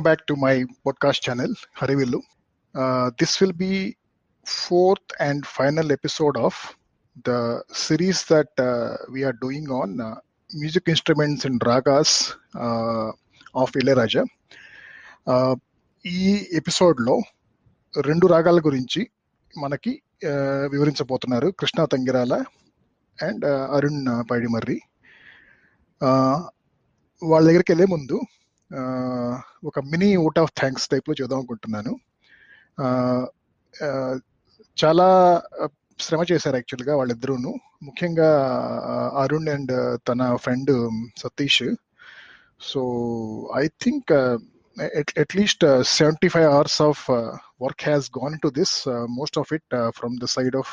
welcome back to my podcast channel, Harivillu. Uh, this will be fourth and final episode of the series that uh, we are doing on uh, music instruments and ragas uh, of Ilayaraja. Uh, ఈ ఎపిసోడ్లో రెండు రాగాల గురించి మనకి ఆ, వివరించబోతున్నారు Krishna Tangirala and Arun Paidimarri ఆ, వాళ్ళ దగ్గరికి వెళ్ళే ముందు ఆ, ఒక మినీ ఓట్ ఆఫ్ థ్యాంక్స్ టైప్లో చేద్దాం అనుకుంటున్నాను. చాలా శ్రమ చేశారు యాక్చువల్గా వాళ్ళిద్దరూను. ముఖ్యంగా అరుణ్ అండ్ తన friend Satish. So I think at least seventy five hours of work has gone to this most of it from the side of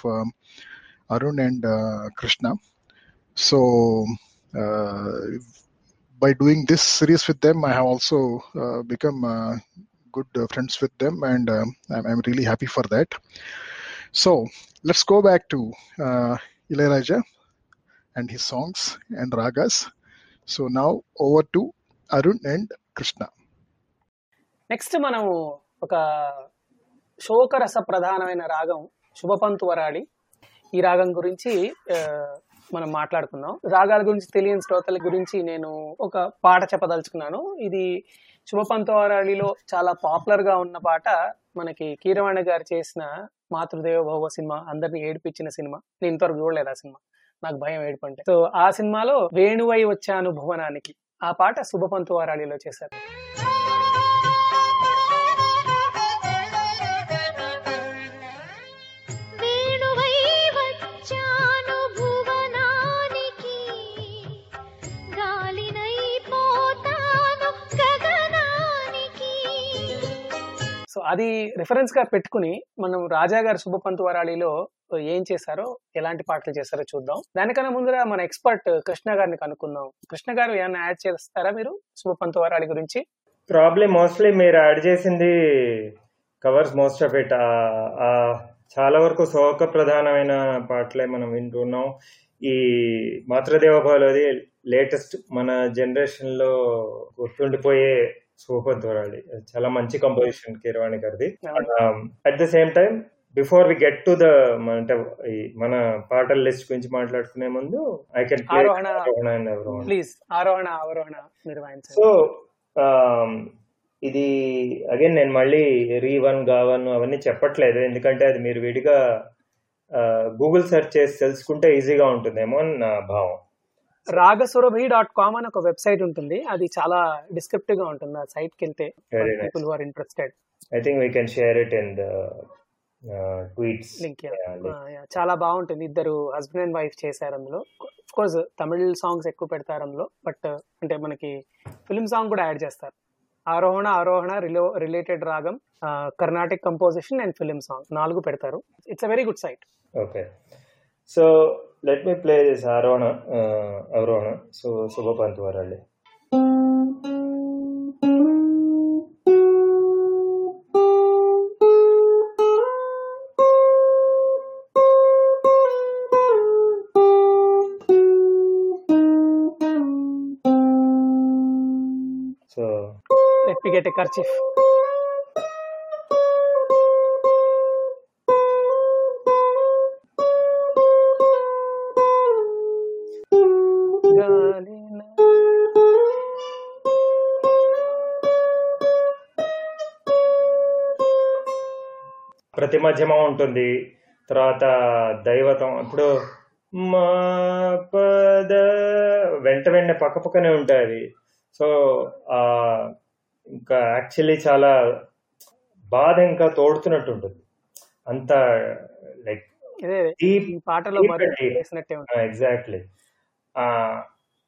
Arun and Krishna. So by doing this series with them i have also uh, become uh, good uh, friends with them and um, I'm, I'm really happy for that so let's go back to uh, Ilayaraja and his songs and ragas so now over to arun and krishna next మనము ఒక శోకరస ప్రధానమైన రాగం శుభపంతు వరాడి ఈ రాగం గురించి మనం మాట్లాడుకుందాం. రాగాల గురించి తెలియని శ్రోతల గురించి నేను ఒక పాట చెప్పదలుచుకున్నాను. ఇది శుభపంతవారాళిలో చాలా పాపులర్గా ఉన్న పాట. మనకి కీరవాణి గారు చేసిన మాతృదేవ భవ సినిమా అందరిని ఏడిపించిన సినిమా. నేను ఇంతవరకు చూడలేదు ఆ సినిమా. నాకు భయం ఏడుపంటే. సో ఆ సినిమాలో వేణువై వచ్చాను భువనానికి. ఆ పాట శుభపంతవారాళిలో చేశారు. సో అది రిఫరెన్స్గా పెట్టుకుని మనం రాజా గారి శుభపంతు వరాళిలో ఏం చేశారో ఎలాంటి పాటలు చేశారో చూద్దాం. దానికన్నా ముందర మన ఎక్స్పర్ట్ కృష్ణ గారిని కనుక్కుందాం. కృష్ణ గారు ఏమైనా యాడ్ చేస్తారా మీరు శుభపంతు వరాళి గురించి? ప్రాబ్లమ్ మోస్ట్లీ మీరు యాడ్ చేసింది కవర్స్ మోస్ట్ ఆఫ్ ఇట్ చాలా వరకు శోక ప్రధానమైన పాటలే మనం వింటున్నాం. ఈ మాతృదేవభాలోది లేటెస్ట్ మన జనరేషన్లో గుర్తుండిపోయే సూపర్ చాలా మంచి కంపోజిషన్ కీరవాణి గారిది. At the same time before we get to the అంటే మన పాటల లిస్ట్ గురించి మాట్లాడుకునే ముందు ఐ కెన్ ఆరోహణ. ప్లీజ్ ఆరోహణ అవరోహణ మీరు వాయించండి సో ఇది అగైన్ నేను మళ్ళీ రీ వన్ గావన్ అవన్నీ చెప్పట్లేదు. ఎందుకంటే అది మీరు విడిగా గూగుల్ సెర్చ్ చేసి తెలుసుకుంటే ఈజీగా ఉంటుందేమో అని నా భావం. రాగసురభి డాట్ కామ్ అని ఒక వెబ్సైట్ ఉంటుంది. అది చాలా డిస్క్రిప్టివ్గా ఉంటుంది. ఆ సైట్కి వెళ్తే. People who are interested I think we can share it in the tweets link చాలా బాగుంటుంది. ఇద్దరు హస్బెండ్ అండ్ వైఫ్ చేశారు అందులో. కోర్స్ తమిళ్ సాంగ్స్ ఎక్కువ పెడతారు అందులో. బట్ అంటే మనకి ఫిల్మ్ సాంగ్ కూడా యాడ్ చేస్తారు. ఆరోహణ ఆరోహణ రిలో రిలేటెడ్ రాగం Carnatic composition and film song నాలుగు పెడతారు. It's a very good site okay so let me play this ఆరోహణ అవరోహణ so Shubhapantuvarali so let me get a kerchief ప్రతి మధ్యమం ఉంటుంది. తర్వాత దైవతం ఇప్పుడు మా పద వెంట వెంట పక్క పక్కనే ఉంటాయి అవి సో ఇంకా యాక్చువల్లీ చాలా బాధ ఇంకా తోడుతున్నట్టు ఉంటుంది. అంత లైక్ పాటలో ఎగ్జాక్ట్లీ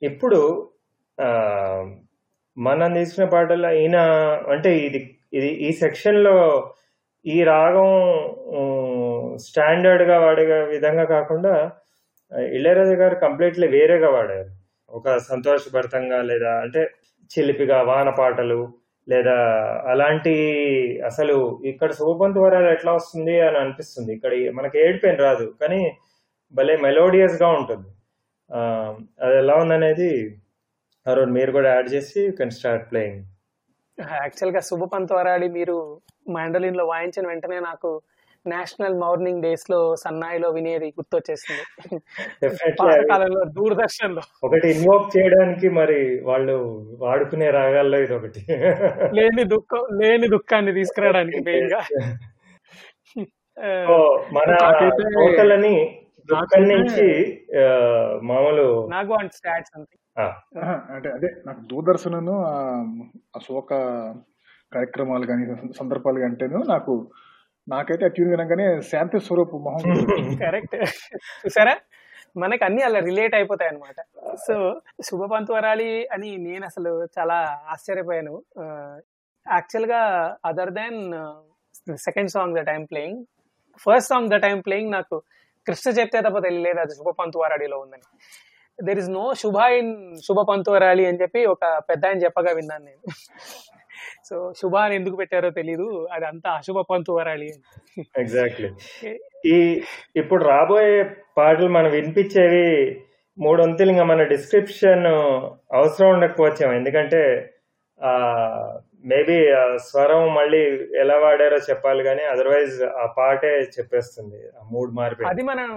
ఇప్పుడు ఆ, మనం తీసుకున్న పాటల్లో ఈయన అంటే ఇది ఇది ఈ సెక్షన్లో ఈ రాగం స్టాండర్డ్గా వాడే విధంగా కాకుండా ఇళయరాజా గారు కంప్లీట్లీ వేరేగా వాడారు. ఒక సంతోషభరితంగా లేదా అంటే చిలిపిగా వాన పాటలు లేదా అలాంటి అసలు ఇక్కడ శుభపంతు వరాలు ఎట్లా వస్తుంది అని అనిపిస్తుంది. ఇక్కడ మనకి ఏడిపోయిన రాదు కానీ భలే మెలోడియస్గా ఉంటుంది అది ఎలా ఉందనేది అరుణ్ మీరు కూడా యాడ్ చేసి యూ కెన్ స్టార్ట్ ప్లేయింగ్. యాక్చువల్గా శుభపంత్ వరాడి మీరు మాండలిన్లో వాయించిన వెంటనే నాకు నేషనల్ మార్నింగ్ డేస్లో సన్నాయిలో వినేది గుర్తొచ్చేసింది. పాతకాలంలో దూరదర్శన్లో ఒకటి ఇన్వోక్ చేయడానికి మరి వాళ్ళు వాడుకునే రాగాల్లో ఇది ఒకటి లేని దుఃఖం లేని దుఃఖాన్ని తీసుకురావడానికి మెయిన్గా. ఆ, సో మన దుఃఖం నుంచి మామూలు నాకు అంత స్టాట్స్ అంతే. అంటే అదే నాకు దూరదర్శనను ఆ, ఆ శోక కార్యక్రమాలు కానీ సందర్భాలు అంటేను నాకు నాకైతే ఆ ట్యూన్ వినగానే శాంతి స్వరూప్ మొహం. కరెక్ట్. చూసారా? మనకి అన్ని అలా రిలేట్ అయిపోతాయి అనమాట సో శుభపంత్ వరాళి అని నేను అసలు చాలా ఆశ్చర్యపోయాను. యాక్చువల్గా other than second song that I'm playing first song that I'm playing నాకు కృష్ణ చెప్తే తప్ప తెలియలేదు అది శుభపంత్ వరాడిలో ఉందని. There is no Shubha in Shubhapantuvarali అని చెప్పి ఒక పెద్ద ఆయన చెప్పగా విన్నాను నేను. సో శుభ అని ఎందుకు పెట్టారో తెలీదు. అది అంతా అశుభ పంతు అని. ఎగ్జాక్ట్లీ ఈ ఇప్పుడు రాబోయే పాటలు మనం వినిపించేవి మూడు వంతులు ఇంకా మన డిస్క్రిప్షన్ అవసరం ఉండకపోవచ్చాము. ఎందుకంటే ఆ మేబీ స్వరం మళ్ళీ ఎలా వాడారో చెప్పాలి కానీ అదర్వైజ్ ఆ పాటే చెప్పేస్తుంది ఆ మూడ్ మారిపోయి అది మనం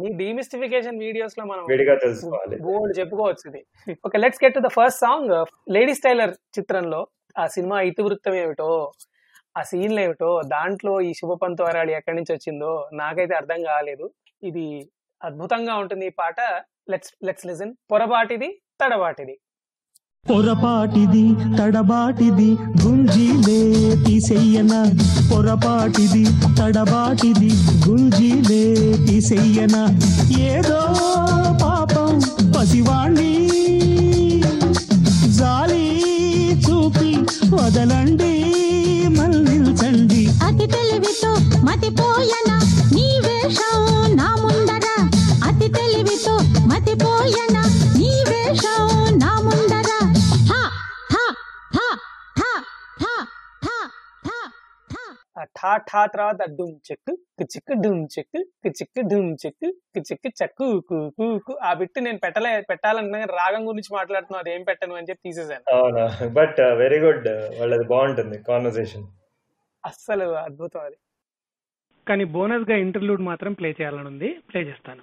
మీ డీమిస్టిఫికేషన్ వీడియోస్లో మనం విడిగా తెలుసుకోవాలి. బోల్డ్ చెప్పుకోవచ్చు ఇది. Okay let's get to the first song lady స్టైలర్ చిత్రంలో ఆ సినిమా ఇతివృత్తం ఏమిటో ఆ సీన్లు ఏమిటో దాంట్లో ఈ శుభపంతు వరాళి ఎక్కడి నుంచి వచ్చిందో నాకైతే అర్థం కాలేదు. ఇది అద్భుతంగా ఉంటుంది ఈ పాట. లెట్స్ లెట్స్ లిజన్ పొరపాటిది తడబాటిది. పొరపాటిది తడబాటిది గుంజీలే తీసెయ్యన పొరపాటిది తడబాటిది గుంజీలే తీసెయ్యన ఏదో పాపం పసివాణ్ణి జాలి చూపి వదలండి మళ్ళించండి అతి తెలివితో మతిపోయన నీ వేషం నా ముందర. అతి తెలివితో మతిపోయన ఠా ఠా తర్వాత డుమ్ చెక్ చిక్కు డుమ్ చెక్ చిక్కు డుమ్ చెక్ చిక్కు చక్కు కు కు కు. ఆ బిట్టు నేను పెట్టలే పెట్టాలన్నా రాగం గురించి మాట్లాడుతున్నాను అది ఏం పెట్టను అని చెప్పి తీసేసాను. అవునా? బట్ వెరీ గుడ్ వాళ్ళది బాగుంటుంది కాన్వర్సేషన్ అస్సలు అద్భుతం అది. కానీ బోనస్గా ఇంటర్లూడ్ మాత్రం ప్లే చేయాలని ఉంది. ప్లే చేస్తాను.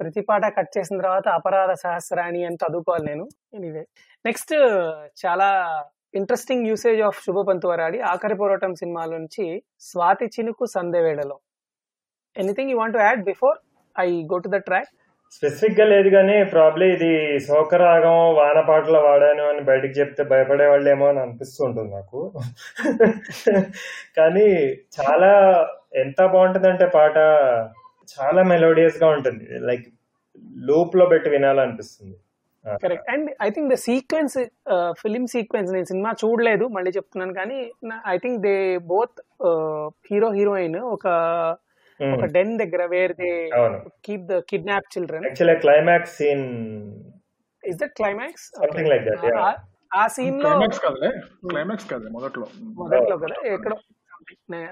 ప్రతి పాట కట్ చేసిన తర్వాత అపరాధ సహస్రాణి అని చదువుకోవాలి నేను. ఎనీవే నెక్స్ట్ చాలా interesting usage of Shubhapantuvarali Aakhari Poratam సినిమాల నుంచి స్వాతి చినుకు సందేవేళలో anything you want add before I go to the track స్పెసిఫిక్గా లేదు కానీ ప్రాబ్లీ ఇది శోకరాగం వాన పాటలు వాడాను అని బయటకు చెప్తే భయపడే వాళ్ళేమో అని అనిపిస్తూ ఉంటుంది నాకు. కానీ చాలా ఎంత బాగుంటుందంటే పాట చాలా మెలోడియస్గా ఉంటుంది. లైక్ లూప్లో పెట్టి వినాలనిపిస్తుంది. Correct and I think the sequence film sequence నేను సినిమా చూడలేదు మళ్ళీ చెప్తున్నాను కానీ I think they both hero heroine ఒక Hmm. ఒక డెన్ దగ్గర where they keep the kidnap children actually climax scene is that climax something like that ఆ సీన్లో క్లైమాక్స్ క్లైమాక్స్ కాదు మొదట్లో. మొదట్లో కదా ఎక్కడో నే-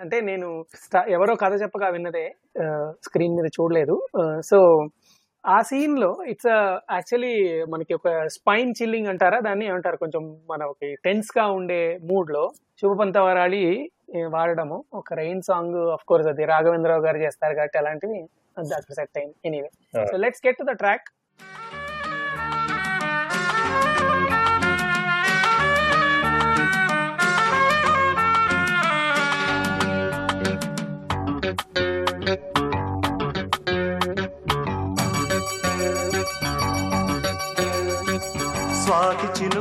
అంటే నేను ఎవరో కథ చెప్పగా విన్నదే స్క్రీన్ మీద చూడలేదు. సో ఆ సీన్లో ఇట్స్ యాక్చువల్లీ మనకి ఒక స్పైన్ చిల్లింగ్ అంటారా? దాన్ని ఏమంటారు? కొంచెం మనకి టెన్స్గా ఉండే మూడ్లో శుభపంత వరాళి ఏ, వాడడము. ఒక రెయిన్ సాంగ్ ఆఫ్ కోర్స్ అది రాఘవేంద్రరావు గారు చేస్తారు కాబట్టి అలాంటివి దట్ సెట్ అయింది. Anyway. So let's get to the track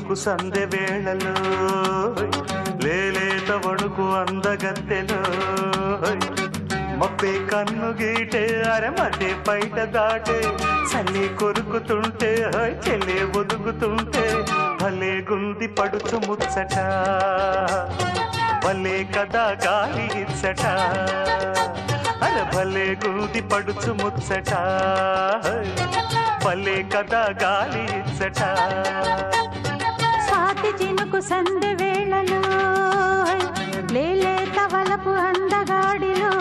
చినుకు సందె వేళలో. లేలేత వణుకు అందగత్తెలో. మప్పే కన్ను గీటే అరమటే బయట దాటే. చల్లి కొరుకుతుంటే హోయ్ చెల్లే ఒదుగుతుంటే. భలే గుంది పడుచు ముచ్చట. భలే కదా గాలి ఇచ్చట. అర భలే గుంది పడుచు ముచ్చట. భలే కదా గాలి ఇచ్చట. పాటి చినుకు సందె వేళలో లేలే తవలపు అందగాడిలో.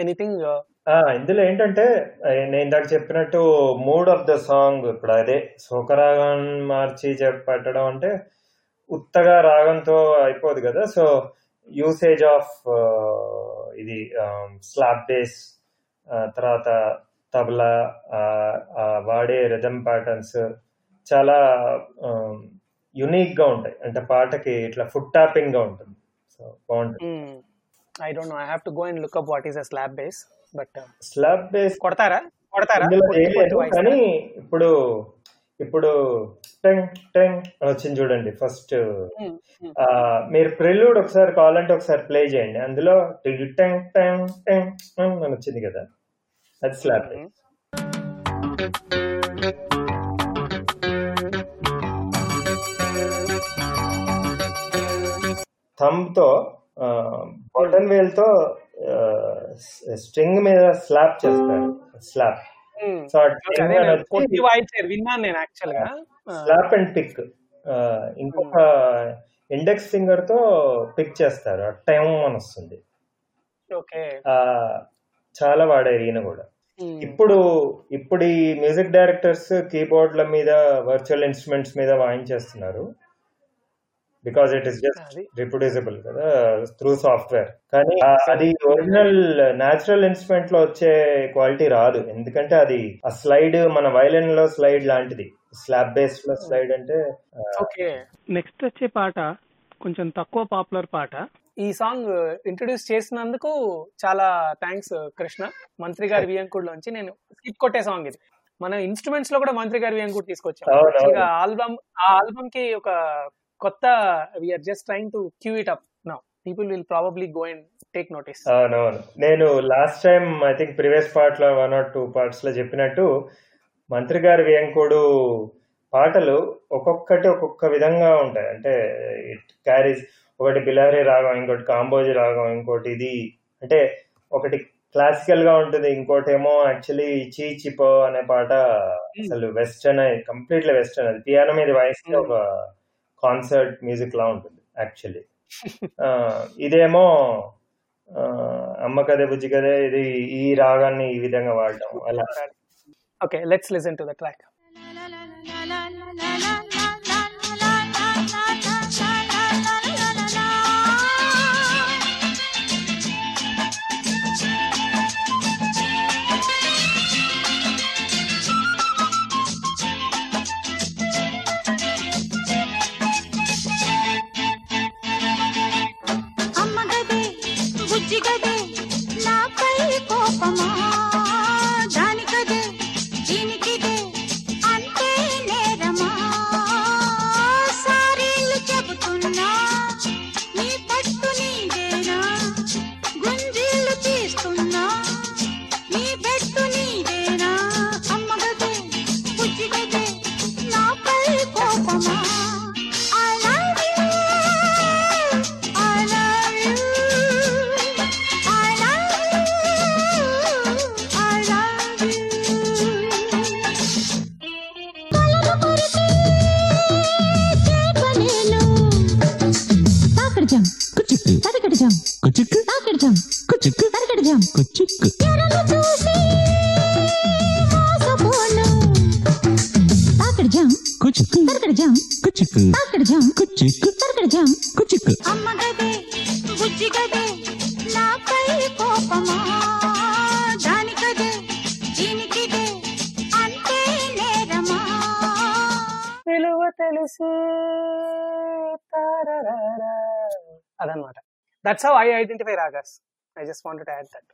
ఎనీథింగ్ ఆ, ఇందులో ఏంటంటే నేను ఇందాక చెప్పినట్టు మూడ్ ఆఫ్ ద సాంగ్ ఇప్పుడు అదే శోకరాగం మార్చి పెట్టడం అంటే ఉత్తగా రాగంతో అయిపోదు కదా. సో యూసేజ్ ఆఫ్ ఇది స్లాబ్ బేస్ తర్వాత తబలా వాడే రిథమ్ ప్యాటర్న్స్ చాలా యునిక్గా ఉంటాయి. అంటే పాటకి ఇట్లా ఫుడ్ టాపింగ్గా ఉంటుంది. సో బాగుంటుంది. I don't know I have to go and look up what is a slab bass but slab bass కొడతారా కొడతారా? కానీ ఇప్పుడు ఇప్పుడు టెంగ్ టెంగ్ అని వచ్చింది చూడండి ఫస్ట్ Hmm, hmm. మీరు ప్రిల్యూడ్ ఒకసారి కావాలంటే ఒకసారి ప్లే చేయండి అందులో టిగ్ టెంగ్ టెంగ్ అని వచ్చింది కదా అది స్లాబ్ Hmm. బటన్ వేల్తో స్ట్రింగ్ మీద స్లాప్ చేస్తారు. Slap Hmm. సో విన్నాను నేను యాక్చువల్గా. స్లాప్ అండ్ పిక్ ఇంకొక ఇండెక్స్ ఫింగర్తో పిక్ చేస్తారు. టైం అని వస్తుంది. చాలా వాడారు ఈయన కూడా. ఇప్పుడు ఇప్పుడు ఈ మ్యూజిక్ డైరెక్టర్స్ కీబోర్డ్ల మీద వర్చువల్ ఇన్స్ట్రుమెంట్స్ మీద వాయించేస్తున్నారు. బికాస్ ఇట్ ఇస్ జస్ట్ అది. రిప్రొడ్యూసబుల్ కదా త్రూ సాఫ్ట్వేర్ కానీ అది ఒరిజినల్ న్యాచురల్ ఇన్స్ట్రుమెంట్లో వచ్చే క్వాలిటీ రాదు. ఎందుకంటే అది ఆ స్లైడ్ మన వైలిన్లో స్లైడ్ లాంటిది. స్లాబ్ బేస్లో స్లైడ్ అంటే ఓకే. నెక్స్ట్ వచ్చే పాట కొంచెం తక్కువ పాపులర్ పాట. ఈ సాంగ్ ఇంట్రొడ్యూస్ చేసినందుకు చాలా థ్యాంక్స్ కృష్ణ మంత్రి గారి వియంకుడు నుంచి నేను స్కిప్ కొట్టే సాంగ్ ఇది. మన ఇన్స్ట్రుమెంట్స్లో కూడా మంత్రి గారి వియంకుడు తీసుకొచ్చాం. ఆల్బమ్ ఆ ఆల్బమ్కి ఒక కొత్త we're just trying to cue it up now people will probably go and take notice అవునవును. నేను last time I think previous పార్ట్లో వన్ ఆర్ టూ పార్ట్స్లో చెప్పినట్టు మంత్రి గారి వేంకుడు పాటలు ఒక్కొక్కటి ఒక్కొక్క విధంగా ఉంటాయి. అంటే ఇట్ క్యారీస్ ఒకటి బిలారీ రాగం ఇంకోటి కాంబోజీ రాగం ఇంకోటి ఇది. అంటే ఒకటి క్లాసికల్గా ఉంటుంది ఇంకోటి ఏమో యాక్చువల్లీ చీ చిపో అనే పాట. అసలు వెస్టర్న్ కంప్లీట్లీ వెస్టర్న్ అది పియానో మీద వాయిస్తే ఒక కాన్సర్ట్ మ్యూజిక్ లా ఉంటుంది యాక్చువల్లీ ఇదేమో అమ్మ కదే బుజ్జి కదే ఇది ఈ రాగాన్ని ఈ విధంగా వాడడం అలా. Okay let's listen to the track కుచిక్కు తాకడజాం కుచిక్కు తరకడజాం కుచిక్కు అమ్మ గదే బుజ్జి గదే నాపై కోపమా? దానికదే దీనికిదే అంతే నేరమా? విలువ తెలిసి. అదనమాట that's how I identify ragas I just want to add that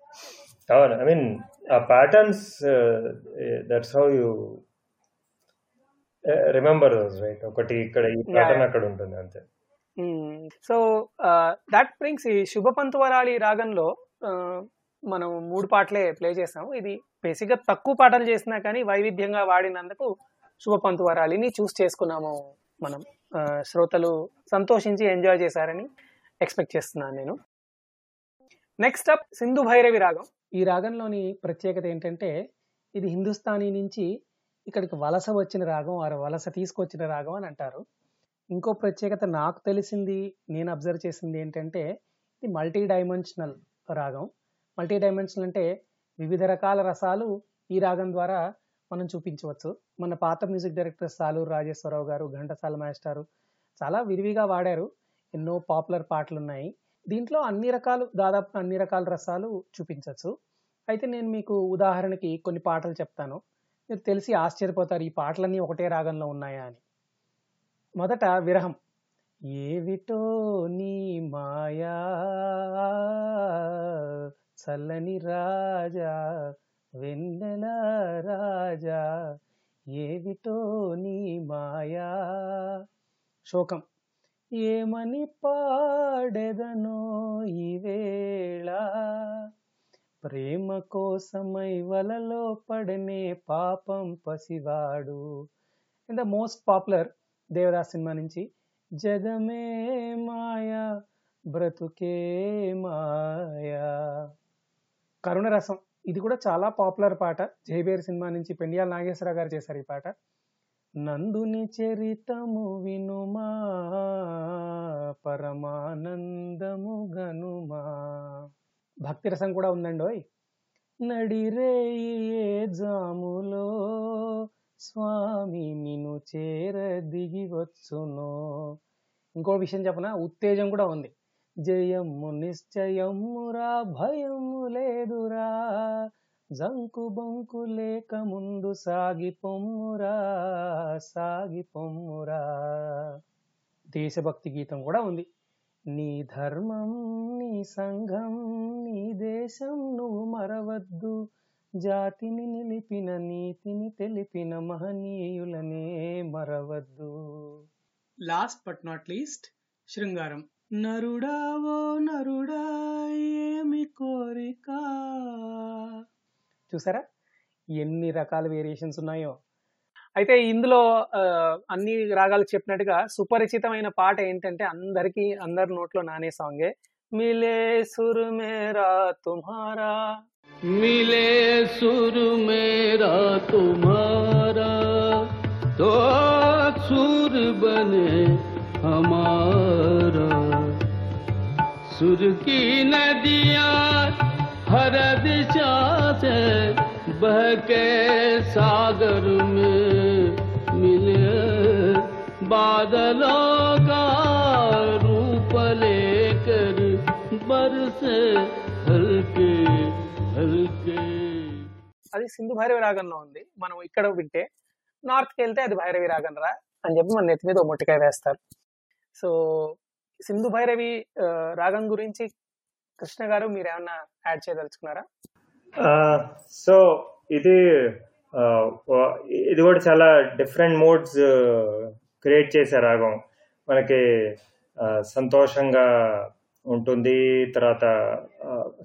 అవును. ఐ మీన్ ఆ patterns that's how you remember right ఒకటి ఇక్కడ ఈ ప్యాటర్న్. అక్కడ ఉంటుంది అంతే. సో దట్ బ్రింగ్స్ ఈ శుభపంతు వరాళి రాగంలో uh, మనం మూడు పాటలే ప్లే చేసాము. ఇది బేసిక్గా తక్కువ పాటలు చేసినా కానీ వైవిధ్యంగా వాడినందుకు శుభపంతు వరాళిని చూస్ చేసుకున్నాము మనం. Uh, శ్రోతలు సంతోషించి ఎంజాయ్ చేశారని ఎక్స్పెక్ట్ చేస్తున్నాను నేను. నెక్స్ట్ అప్ సింధు భైరవి రాగం. ఈ రాగంలోని ప్రత్యేకత ఏంటంటే ఇది హిందుస్థానీ నుంచి ఇక్కడికి వలస వచ్చిన రాగం వారు వలస తీసుకొచ్చిన రాగం అని అంటారు. ఇంకో ప్రత్యేకత నాకు తెలిసింది నేను అబ్జర్వ్ చేసింది ఏంటంటే ఇది మల్టీ డైమెన్షనల్ రాగం. మల్టీ డైమెన్షనల్ అంటే వివిధ రకాల రసాలు ఈ రాగం ద్వారా మనం చూపించవచ్చు. మన పాత మ్యూజిక్ డైరెక్టర్ సాలూరు రాజేశ్వరరావు గారు ఘంటసాల మాస్టారు చాలా విరివిగా వాడారు. ఎన్నో పాపులర్ పాటలు ఉన్నాయి. దీంట్లో అన్ని రకాలు దాదాపు అన్ని రకాల రసాలు చూపించవచ్చు. అయితే నేను మీకు ఉదాహరణకి కొన్ని పాటలు చెప్తాను. మీరు తెలిసి ఆశ్చర్యపోతారు ఈ పాటలన్నీ ఒకటే రాగంలో ఉన్నాయా అని. మొదట విరహం. ఏవిటో నీ మాయా చల్లని రాజా వెన్నెల రాజా ఏవిటో నీ మాయా. శోకం. ఏమని పాడెదనో ఈవేళ ప్రేమ కోసమై వలలో పడనే పాపం పసివాడు. In the most popular Devdas cinema నుంచి జగమే మాయా బ్రతుకే మాయా. కరుణరసం ఇది కూడా చాలా పాపులర్ పాట. జయబేర్ సినిమా నుంచి పెండియాల నాగేశ్వరరావు గారు చేశారు ఈ పాట. నందుని చరితము వినుమా పరమానందము గనుమా. భక్తి రసం కూడా ఉందండి ఓయ్. నడిరే ఏ జాములో స్వామి నిన్ను చేర దిగి వచ్చును ఇంకో విషయం చెప్పనా? ఉత్తేజం కూడా ఉంది. జయము నిశ్చయమురా భయము లేదురా. జంకు బొంకు లేక ముందు సాగి పొమ్మురా సాగి పొమ్మురా. దేశభక్తి గీతం కూడా ఉంది. నీ ధర్మం నీ సంఘం నీ దేశం నువ్వు మరవద్దు. జాతిని నిలిపిన నీతిని తెలిపిన మహనీయులనే మరవద్దు. లాస్ట్ బట్ నాట్ లీస్ట్ శృంగారం. నరుడా ఓ నరుడా ఏమి కోరిక? చూసారా? ఎన్ని రకాల వేరియేషన్స్ ఉన్నాయో. అయితే ఇందులో అన్ని రాగాలు చెప్పినట్టుగా సుపరిచితమైన పాట ఏంటంటే అందరికి అందరి నోట్లో నానే సాంగే मिले सुर मेरा तुम्हारा। मिले सुर मेरा तुम्हारा। तो सुर बने हमारा। सुर की नदिया हर दिशा से बहके सागर में मिले बादलों का बरसे हल्के हल्के అది సింధు భైరవి రాగంలో ఉంది మనం ఇక్కడ వింటే నార్త్కి వెళ్తే అది భైరవి రాగం రా అని చెప్పి మన నెత్తి మీద ఓ మొట్టికాయ వేస్తారు సో సింధు భైరవి ఆ, రాగం గురించి కృష్ణ గారు మీరు ఏమన్నా యాడ్ చేయదలుచుకున్నారా సో ఇది ఆ, వా- ఇది కూడా చాలా డిఫరెంట్ మూడ్స్ క్రియేట్ చేసే రాగం మనకి ఆ, సంతోషంగా ఉంటుంది. తర్వాత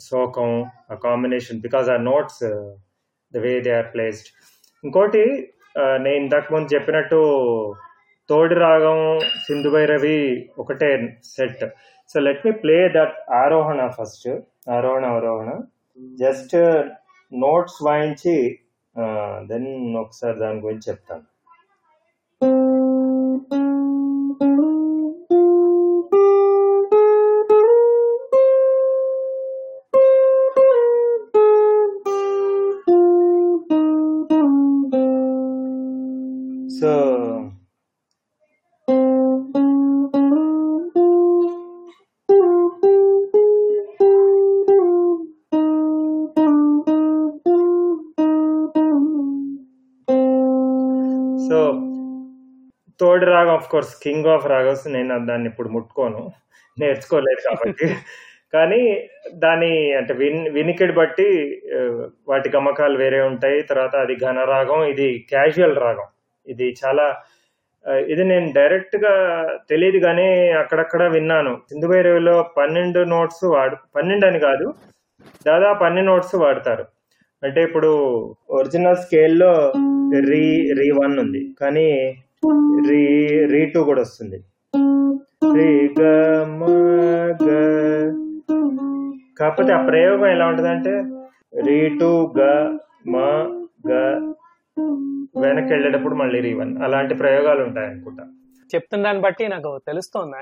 శోకం ఆ uh, కాంబినేషన్ బికాస్ ఆ notes the way they are placed ఇంకోటి నేను ఇంతకుముందు చెప్పినట్టు తోడి రాగం సింధు భైరవి ఒకటే set so let me play that ఆరోహణ ఫస్ట్ ఆరోహణ అవరోహణ జస్ట్ నోట్స్ వాయించి దెన్ ఒకసారి దాని గురించి చెప్తాను. Of course king of ragas నేను దాన్ని ఇప్పుడు ముట్టుకోను. నేర్చుకోలేదు కాబట్టి. కానీ దాని అంటే విన్ వినికిడి బట్టి uh, వాటి గమకాలు వేరే ఉంటాయి. తర్వాత అది ఘన రాగం ఇది క్యాజువల్ రాగం. ఇది చాలా uh, ఇది నేను డైరెక్ట్గా తెలియదు కానీ అక్కడక్కడ విన్నాను. సింధు భైరవిలో పన్నెండు నోట్స్ వాడు పన్నెండు అని కాదు దాదాపు అన్ని నోట్స్ వాడతారు. అంటే ఇప్పుడు ఒరిజినల్ స్కేల్లో రీ రీ వన్ ఉంది. కానీ రీ రీ టూ కూడా వస్తుంది. రీ గ మ గ కాకపోతే ఆ ప్రయోగం ఎలా ఉంటదంటే రీ టూ గ మ గ వెనక్కి వెళ్ళేటప్పుడు మళ్ళీ రీ వన్. అలాంటి ప్రయోగాలు ఉంటాయి అనుకుంటా చెప్తున్న దాన్ని బట్టి నాకు తెలుస్తోంది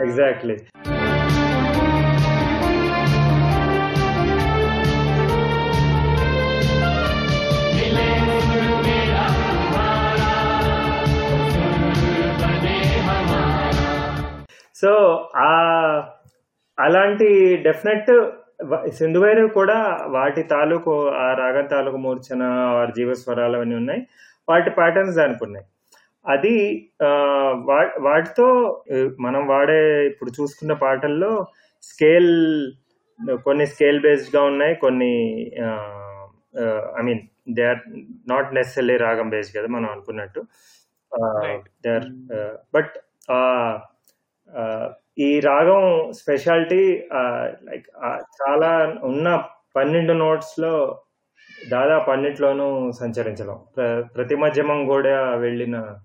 ఎగ్జాక్ట్లీ సో ఆ అలాంటి డెఫినెట్ సింధు భైరవి కూడా వాటి తాలూకు ఆ రాగం తాలూకు మూర్ఛన ఆర్ జీవస్వరాలు అవన్నీ ఉన్నాయి. వాటి ప్యాటర్న్స్ దానికి ఉన్నాయి. అది వాటితో మనం వాడే ఇప్పుడు చూసుకున్న పాటల్లో స్కేల్ కొన్ని స్కేల్ బేస్డ్గా ఉన్నాయి కొన్ని I mean they are not necessary రాగం బేస్డ్ కదా మనం అనుకున్నట్టు. దే ఆర్ బట్ ఈ రాగం స్పెషాలిటీ లైక్ చాలా ఉన్న పన్నెండు నోట్స్లో దాదాపు అన్నిట్లోనూ సంచరించడం. ప్ర- ప్రతి మధ్యమం కూడా వెళ్ళిన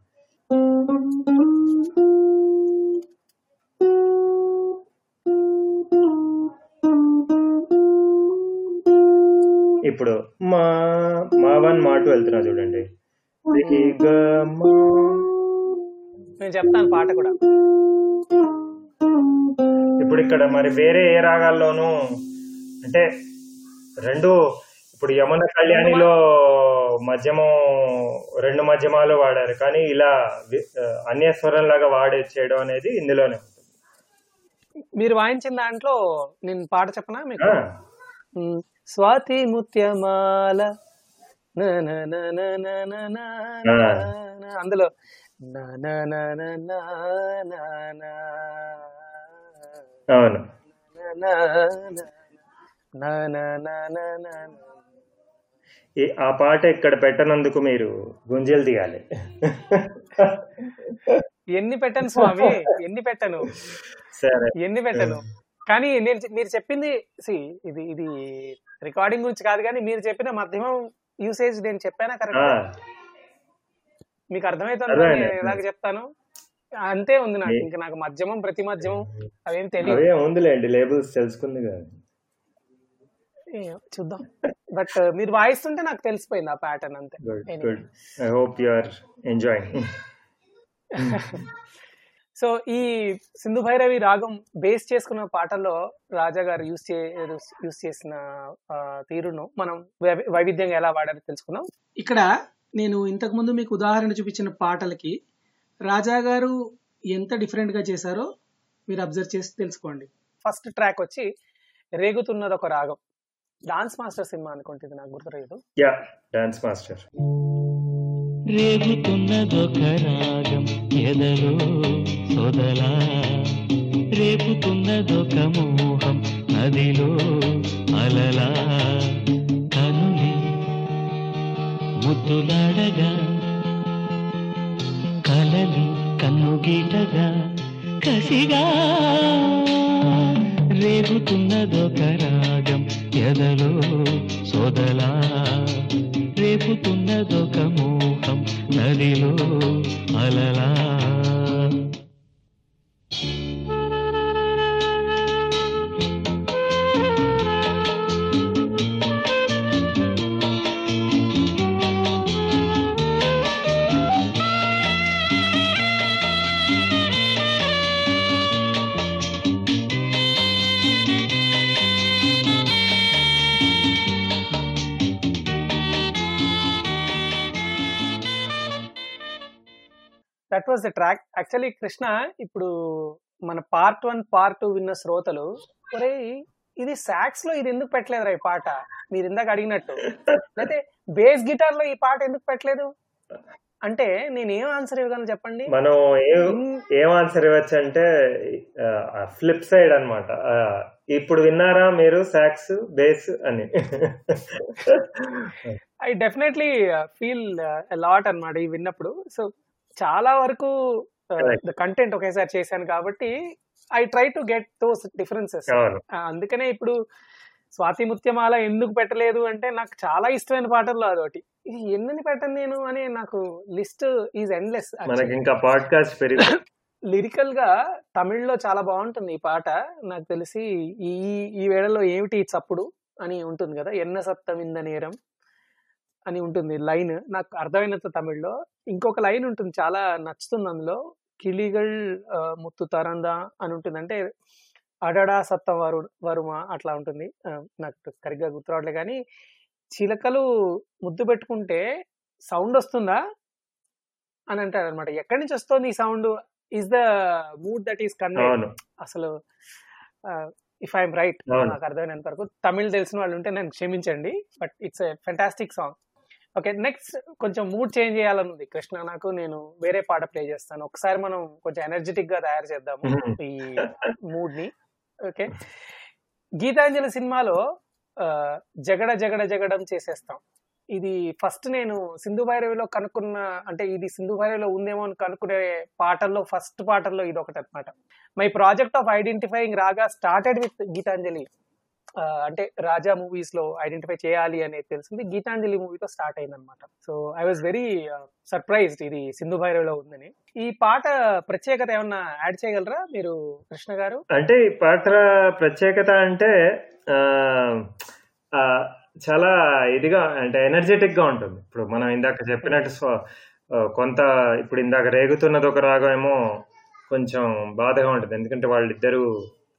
ఇప్పుడు మా మా వన్ మా టూ వెళ్తున్నా చూడండి. నేను చెప్తాను పాట కూడా. ఇప్పుడు ఇక్కడ మరి వేరే ఏ రాగాల్లోనూ అంటే రెండు ఇప్పుడు యమున కళ్యాణిలో మధ్యమం రెండు మధ్యమాలు వాడారు. కానీ ఇలా అన్య స్వరం లాగా వాడే చేయడం అనేది ఇందులోనే ఉంటుంది. మీరు వాయించిన దాంట్లో నేను పాట చెప్పనా మీకు? స్వాతి ముత్యమాల అందులో అవును ఆ పాట ఇక్కడ పెట్టనందుకు మీరు గుంజలు దిగాలి ఎన్ని పెట్టను స్వామి ఎన్ని పెట్టను సరే ఎన్ని పెట్టను కానీ నేను మీరు చెప్పింది సి ఇది ఇది రికార్డింగ్ గురించి కాదు కానీ మీరు చెప్పిన మధ్యమం యూసేజ్ నేను చెప్పానా కరెక్ట్ మీకు అర్థమవుతుంది ఎలాగ చెప్తాను. అంతే ఉంది నాకు. ఇంకా నాకు మధ్యమం ప్రతి మధ్యమం అవేం తెలియదు ఉందిలేండి. లేబుల్స్ తెలుసుకుంది చూద్దాం. బట్ మీరు వాయిస్తుంటే నాకు తెలిసిపోయింది ఆ ప్యాటర్న్ అంతే. I hope you are enjoying so ఈ సింధు భైరవి రాగం బేస్ చేసుకున్న పాటల్లో రాజా గారు యూస్ చే యూస్ చేసిన తీరును మనం వైవిధ్యంగా ఎలా వాడారో తెలుసుకుందాం. ఇక్కడ నేను ఇంతకు ముందు మీకు ఉదాహరణ చూపించిన పాటలకి రాజా గారు ఎంత డిఫరెంట్గా చేశారో మీరు అబ్జర్వ్ చేసి తెలుసుకోండి. ఫస్ట్ ట్రాక్ వచ్చి రేగుతున్నది ఒక రాగం. డాన్స్ మాస్టర్ సినిమా అనుకుంటుంది నాకు గుర్తులేదు. యా డాన్స్ మాస్టర్ రేపుతున్నదొక రాగం ఎదలో సొదలా. రేపుతున్నదొక మోహం నదిలో అలలా. ముద్దులాడగా కలలి కన్నుగీటగా కసిగా రేపుతున్నదొక రాగం ఎదలో సోదలా. రేపుతున్నదొక మోహం నదిలో అలలా. Was the track actually Krishna ఇప్పుడు మన పార్ట్ వన్ పార్ట్ టూ విన్న శ్రోతలు ఒరే ఇది సాక్స్లో ఇది ఎందుకు పెట్టలేదురా ఈ పాట? మీరు ఇందాక అడిగినట్టు. లేకపోతే బేస్ గిటార్లో ఈ పాట ఎందుకు పెట్టలేదు? అంటే నేను ఏం ఆన్సర్ ఇవ్వగలను చెప్పండి? మనం ఏం ఆన్సర్ ఇవ్వచ్చు అంటే ఫ్లిప్ సైడ్ అన్నమాట. ఆ, ఇప్పుడు విన్నారా మీరు సాక్స్ బేస్ అని? ఐ డెఫినెట్లీ ఫీల్ లాట్ అన్నమాట ఇవి విన్నప్పుడు. సో చాలా వరకు. కంటెంట్ ఒకేసారి చేశాను కాబట్టి I try to get those differences అందుకనే ఇప్పుడు స్వాతి ముత్యమాల ఎందుకు పెట్టలేదు అంటే నాకు చాలా ఇష్టమైన పాటల్లో అదొకటి. ఇది ఎన్నని పెట్టను నేను అని నాకు లిస్ట్ ఈజ్ ఎండ్లెస్ మనకి ఇంకా పాడ్కాస్ట్ పెరిగి లిరికల్గా తమిళ్ళో చాలా బాగుంటుంది ఈ పాట. నాకు తెలిసి ఈ ఈ వేళలో ఏమిటి చప్పుడు అని ఉంటుంది కదా ఎన్న సప్తం ఇంద నేరం. అని ఉంటుంది లైన్. నాకు అర్థమైనంత తమిళ్ళో. ఇంకొక లైన్ ఉంటుంది చాలా నచ్చుతుంది అందులో. కిళిగల్ ముత్తు తరందా అని ఉంటుంది. అంటే అడడా సత్త వరు వరుమ అట్లా ఉంటుంది. నాకు సరిగ్గా గుర్తు రావట్లేదు కానీ చిలకలు ముద్దు పెట్టుకుంటే సౌండ్ వస్తుందా అని అంటారు అనమాట ఎక్కడి నుంచి వస్తుంది ఈ sound? Is the mood that is convey అవును. అసలు ఇఫ్ ఐఎమ్ రైట్. నాకు అర్థమైనంత వరకు తమిళ్ తెలిసిన వాళ్ళు ఉంటే నన్ను క్షమించండి. But it's a fantastic song okay next కొంచెం మూడ్ చేంజ్ చేయాలని ఉంది. కృష్ణ నాకు నేను వేరే పాట ప్లే చేస్తాను. ఒకసారి మనం కొంచెం ఎనర్జెటిక్గా తయారు చేద్దాము. ఈ మూడ్ని. ఓకే గీతాంజలి సినిమాలో జగడ జగడ జగడం చేసేస్తాం. ఇది ఫస్ట్ నేను సింధు భైరవిలో కనుక్కున్న అంటే ఇది సింధు భైరవిలో ఉందేమో అని కనుక్కునే పాటల్లో ఫస్ట్ పాటల్లో ఇది ఒకటి అనమాట my project of identifying raga started with Gitanjali అంటే రాజా మూవీస్లో ఐడెంటిఫై చేయాలి అనేది తెలిసింది. గీతాంజలి మూవీతో స్టార్ట్ అయింది అనమాట so I was very surprised ఇది సింధు భైరవిలో ఉందని. ఈ పాట ప్రత్యేకత ఏమన్నా యాడ్ చేయగలరా మీరు కృష్ణ గారు? అంటే ఈ పాట ప్రత్యేకత అంటే చాలా ఇదిగా అంటే ఎనర్జెటిక్గా ఉంటుంది. ఇప్పుడు మనం ఇందాక చెప్పినట్టు కొంత ఇప్పుడు ఇందాక రేగుతున్నది ఒక రాగం ఏమో కొంచెం బాధగా ఉంటుంది. ఎందుకంటే వాళ్ళిద్దరూ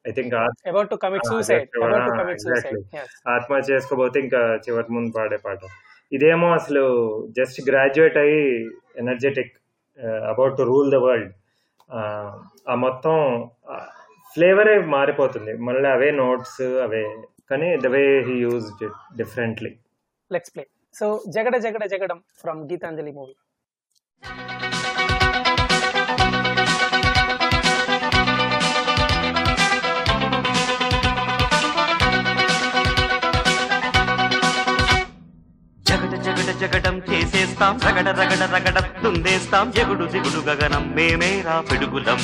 ఐ థింక్ ఆత్మహత్య చేసుకోబోతే ఇంకా చివరి ముందు పాడే పాట. ఇదేమో అసలు జస్ట్ గ్రాడ్యుయేట్ అయ్యి energetic about to rule the world ఆ మొత్తం ఫ్లేవరే మారిపోతుంది. మళ్ళీ అవే నోట్స్ అవే కానీ the way he use differently let's play so జగడ జగడ జగడం ఫ్రమ్ గీతాంజలి మూవీ జగడం చేసేస్తాం. రగడ రగడ రగడ తుందేస్తాం ఎగుడు దిగుడు గగనం మేమేరా పిడుగులం.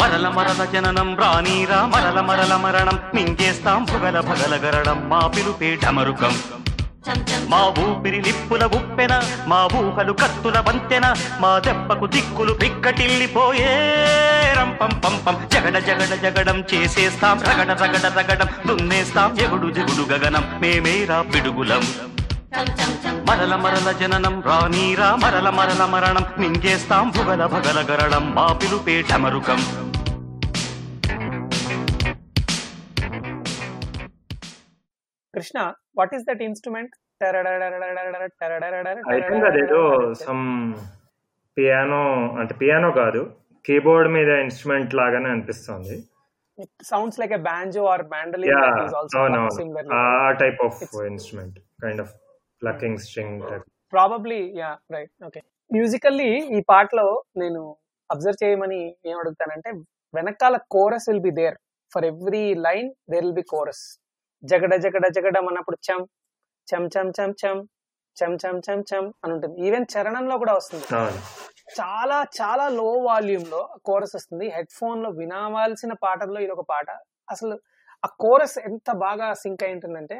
మరల మరల జననం రానీరా. మరల మరల మరణం మింగేస్తాం. భగల భగల గరడం మా పిలుపే ఢమరుకం మా ఊపిరి నిప్పుల ఉప్పెన మా ఊహలు కత్తుల వంతెన మా దెబ్బకు దిక్కులు పిక్కటిల్లిపోయే రంపం పంపం జగడ జగడ జగడం చేసేస్తాం. రగడ రగడ రగడం దున్నేస్తాం. ఎగుడు జిగుడు గగనం మేమేరా పిడుగులం. మరల మరల జననం రానీరా మరల మరల మరణం. మింగేస్తాం భుగల భగల గరడం మా పిలుపే Damarukam Krishna what is that instrument I think అదేదో సమ్ పియానో అంటే పియానో కాదు కీబోర్డ్ మీద ఇన్స్ట్రుమెంట్ లాగానే అనిపిస్తుంది. Sounds like a banjo or similar uh type of instrument kind of plucking string probably yeah right okay musically ఈ పాటలో నేను observe చేయమని ఏం అడుగుతానంటే వెనకాల chorus will be there for every line there will be chorus జగడ జగడ జగడం అన్నప్పుడు చం చం చం చం చం చం చం చం చం అని ఉంటుంది. ఈవెన్ చరణంలో కూడా వస్తుంది. చాలా చాలా లో వాల్యూమ్లో కోరస్ వస్తుంది. హెడ్ ఫోన్లో వినవలసిన పాటల్లో ఇది ఒక పాట. అసలు ఆ కోరస్ ఎంత బాగా సింక్ అయి ఉంటుందంటే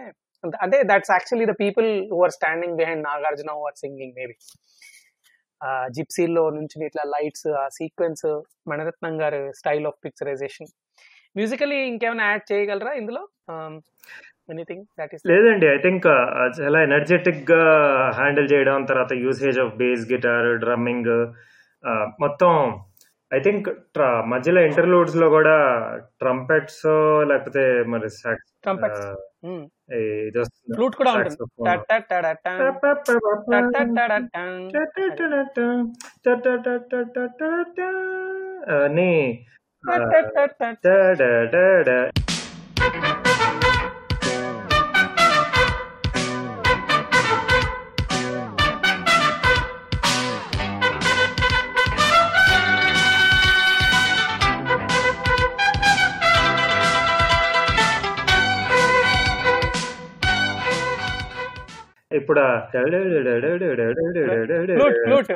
అంటే that's actually the people who are standing behind Nagarjuna who are singing maybe జిప్సీల్లో నుంచి ఇట్లా లైట్స్ ఆ సీక్వెన్స్ మణరత్నం గారి స్టైల్ ఆఫ్ పిక్చరైజేషన్ మ్యూజికలీ ఇంకేమైనా యాడ్ చేయగలరా ఇందులో? ఎనీథింగ్ దట్ ఈస్ లేదండి ఐ థింక్ చాలా ఎనర్జెటిక్గా హ్యాండిల్ చేయడం తర్వాత usage of bass guitar drumming మొత్తం ఐ థింక్ మధ్యలో ఇంటర్లూడ్స్లో కూడా ట్రంపెట్స్ లేకపోతే మరి sax- ఫ్లూట్ కూడా ఉంటుంది అని ఇప్పుడు.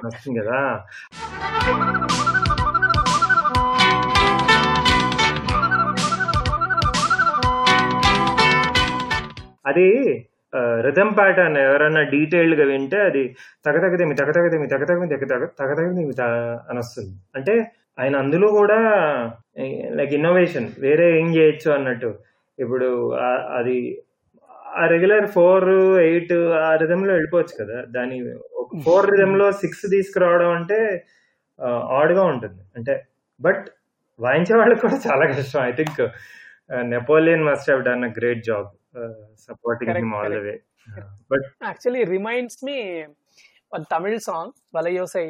వస్తుంది కదా అది రిథమ్ ప్యాటర్న్ ఎవరైనా డీటెయిల్డ్గా వింటే అది తగతగదేమి తగతగదేమి తగతగమి తగ తగతగదేమి అని వస్తుంది అంటే ఆయన అందులో కూడా లైక్ ఇన్నోవేషన్ వేరే ఏం చేయొచ్చు అన్నట్టు ఇప్పుడు అది ఆ రెగ్యులర్ ఫోర్ ఎయిట్ ఆ రిథమ్ లో వెళ్ళిపోవచ్చు కదా దాని ఫోర్ రిథమ్ లో సిక్స్ తీసుకురావడం అంటే ఆడ్ గా ఉంటుంది అంటే బట్ వాయించే వాళ్ళకి కూడా చాలా కష్టం I think Napoleon must have done a great job supporting Correct, him all the way correct. But actually reminds me one Tamil song వలయోసై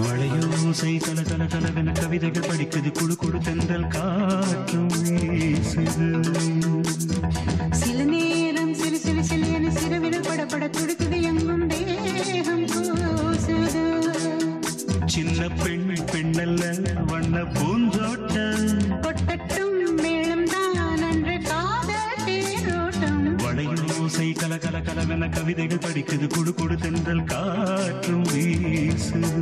மழையோசை கல கல கலவென கவிதைகள் படிக்குது குழு குழு தென்றல் காற்றும் வீசுது சில நேரம் சிறு சிறு என சிறுவிரல் படபட துடிக்குது எங்கும் தேகம் கூசுது சின்ன பெண் பெண்ணல்ல வண்ண பூந்தோட்டம். கொட்டட்டும் மேளம் தான் அன்று காதல் தேரோட்டம் வளையோசை கல கல கலவென கவிதைகள் படிக்குது. குழு குழு தென்றல் காற்றும் வீசுது.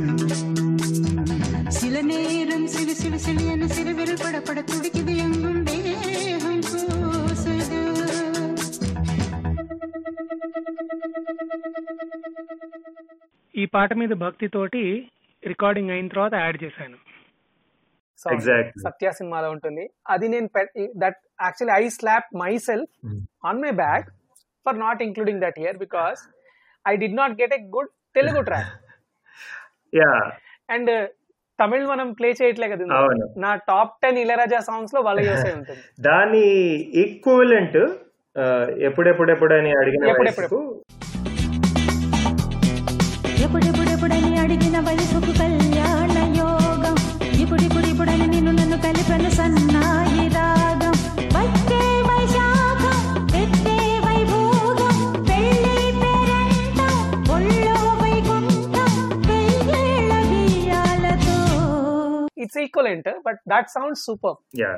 சில நேரம் சிறு சிறு சிறு என சிறுவிரல் படபட துடிக்குது పాట మీద భక్తితోటి రికార్డింగ్ అయిన తర్వాత యాడ్ చేశాను. సత్య సినిమాలో ఉంటుంది. అది నేను that actually I slap myself on my back for not including that year because I did not get a good Telugu track yeah and Tamil మనం ప్లే చేయట్లే కదా. నా టాప్ టెన్ ఇళరాజా సాంగ్స్లో వలయోసే ఉంటుంది. దాని ఈక్వలెంట్ ఎప్పుడెప్పుడెప్పుడని అడిగిన అడిగిన వయసుకు కళ్యాణ యోగం. ఇప్పుడిప్పుడిప్పుడని నిన్ను నన్ను కలిపెను సన్నాయి రాగం. వచ్చే వైశాఖం పెట్టే వైభోగం. పెళ్ళి పేరంటం ఒళ్ళో వైకుంఠం. వెయ్యేళ్ళ బియ్యాలతో it's equivalent but that sound super yeah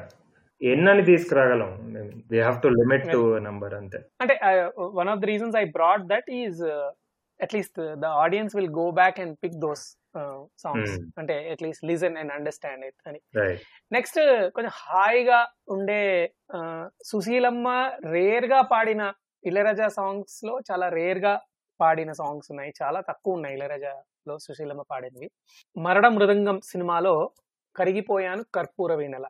ఎన్నని తీసుకురాగలం? We have to limit to number అంతే. అంటే one of the reasons I brought that is at least the audience will go back and pick those songs Hmm. అంటే at least listen and understand it అని. Next కొంచెం హాయిగా ఉండే సుశీలమ్మ రేర్గా పాడిన ఇళయరాజా సాంగ్స్లో చాలా రేర్గా పాడిన సాంగ్స్ ఉన్నాయి. చాలా తక్కువ ఉన్నాయి ఇళయరాజాలో సుశీలమ్మ పాడినవి. మరణ మృదంగం సినిమాలో కరిగిపోయాను కర్పూర వీణల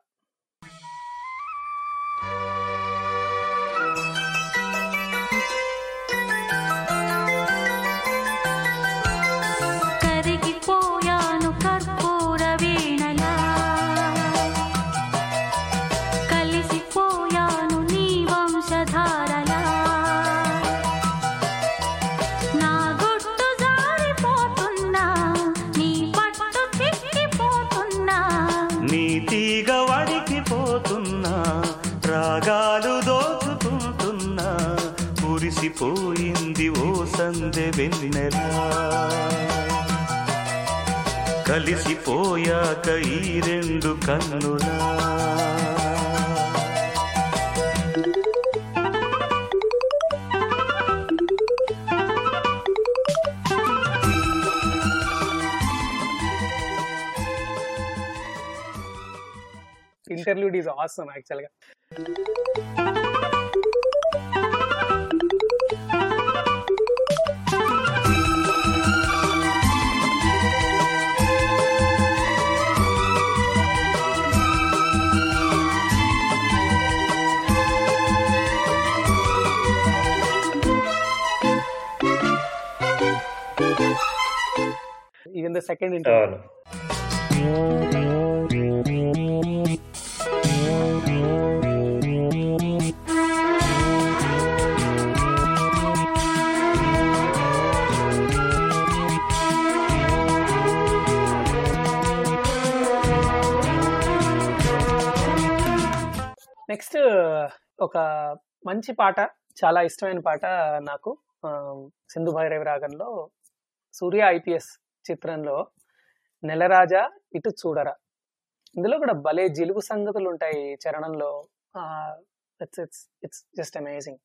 సందె వెన్నెలా కలిసిపోయాక ఈ రెండు కన్నులా interviewed is awesome actually second interview. Next ఒక మంచి పాట చాలా ఇష్టమైన పాట నాకు సింధు భైరవి రాగంలో సూర్య ఐపీఎస్ చిత్రంలో నెలరాజా ఇటు చూడరా. ఇందులో కూడా భలే జిలుగు సంగతులు ఉంటాయి చరణంలో. It's it's it's just amazing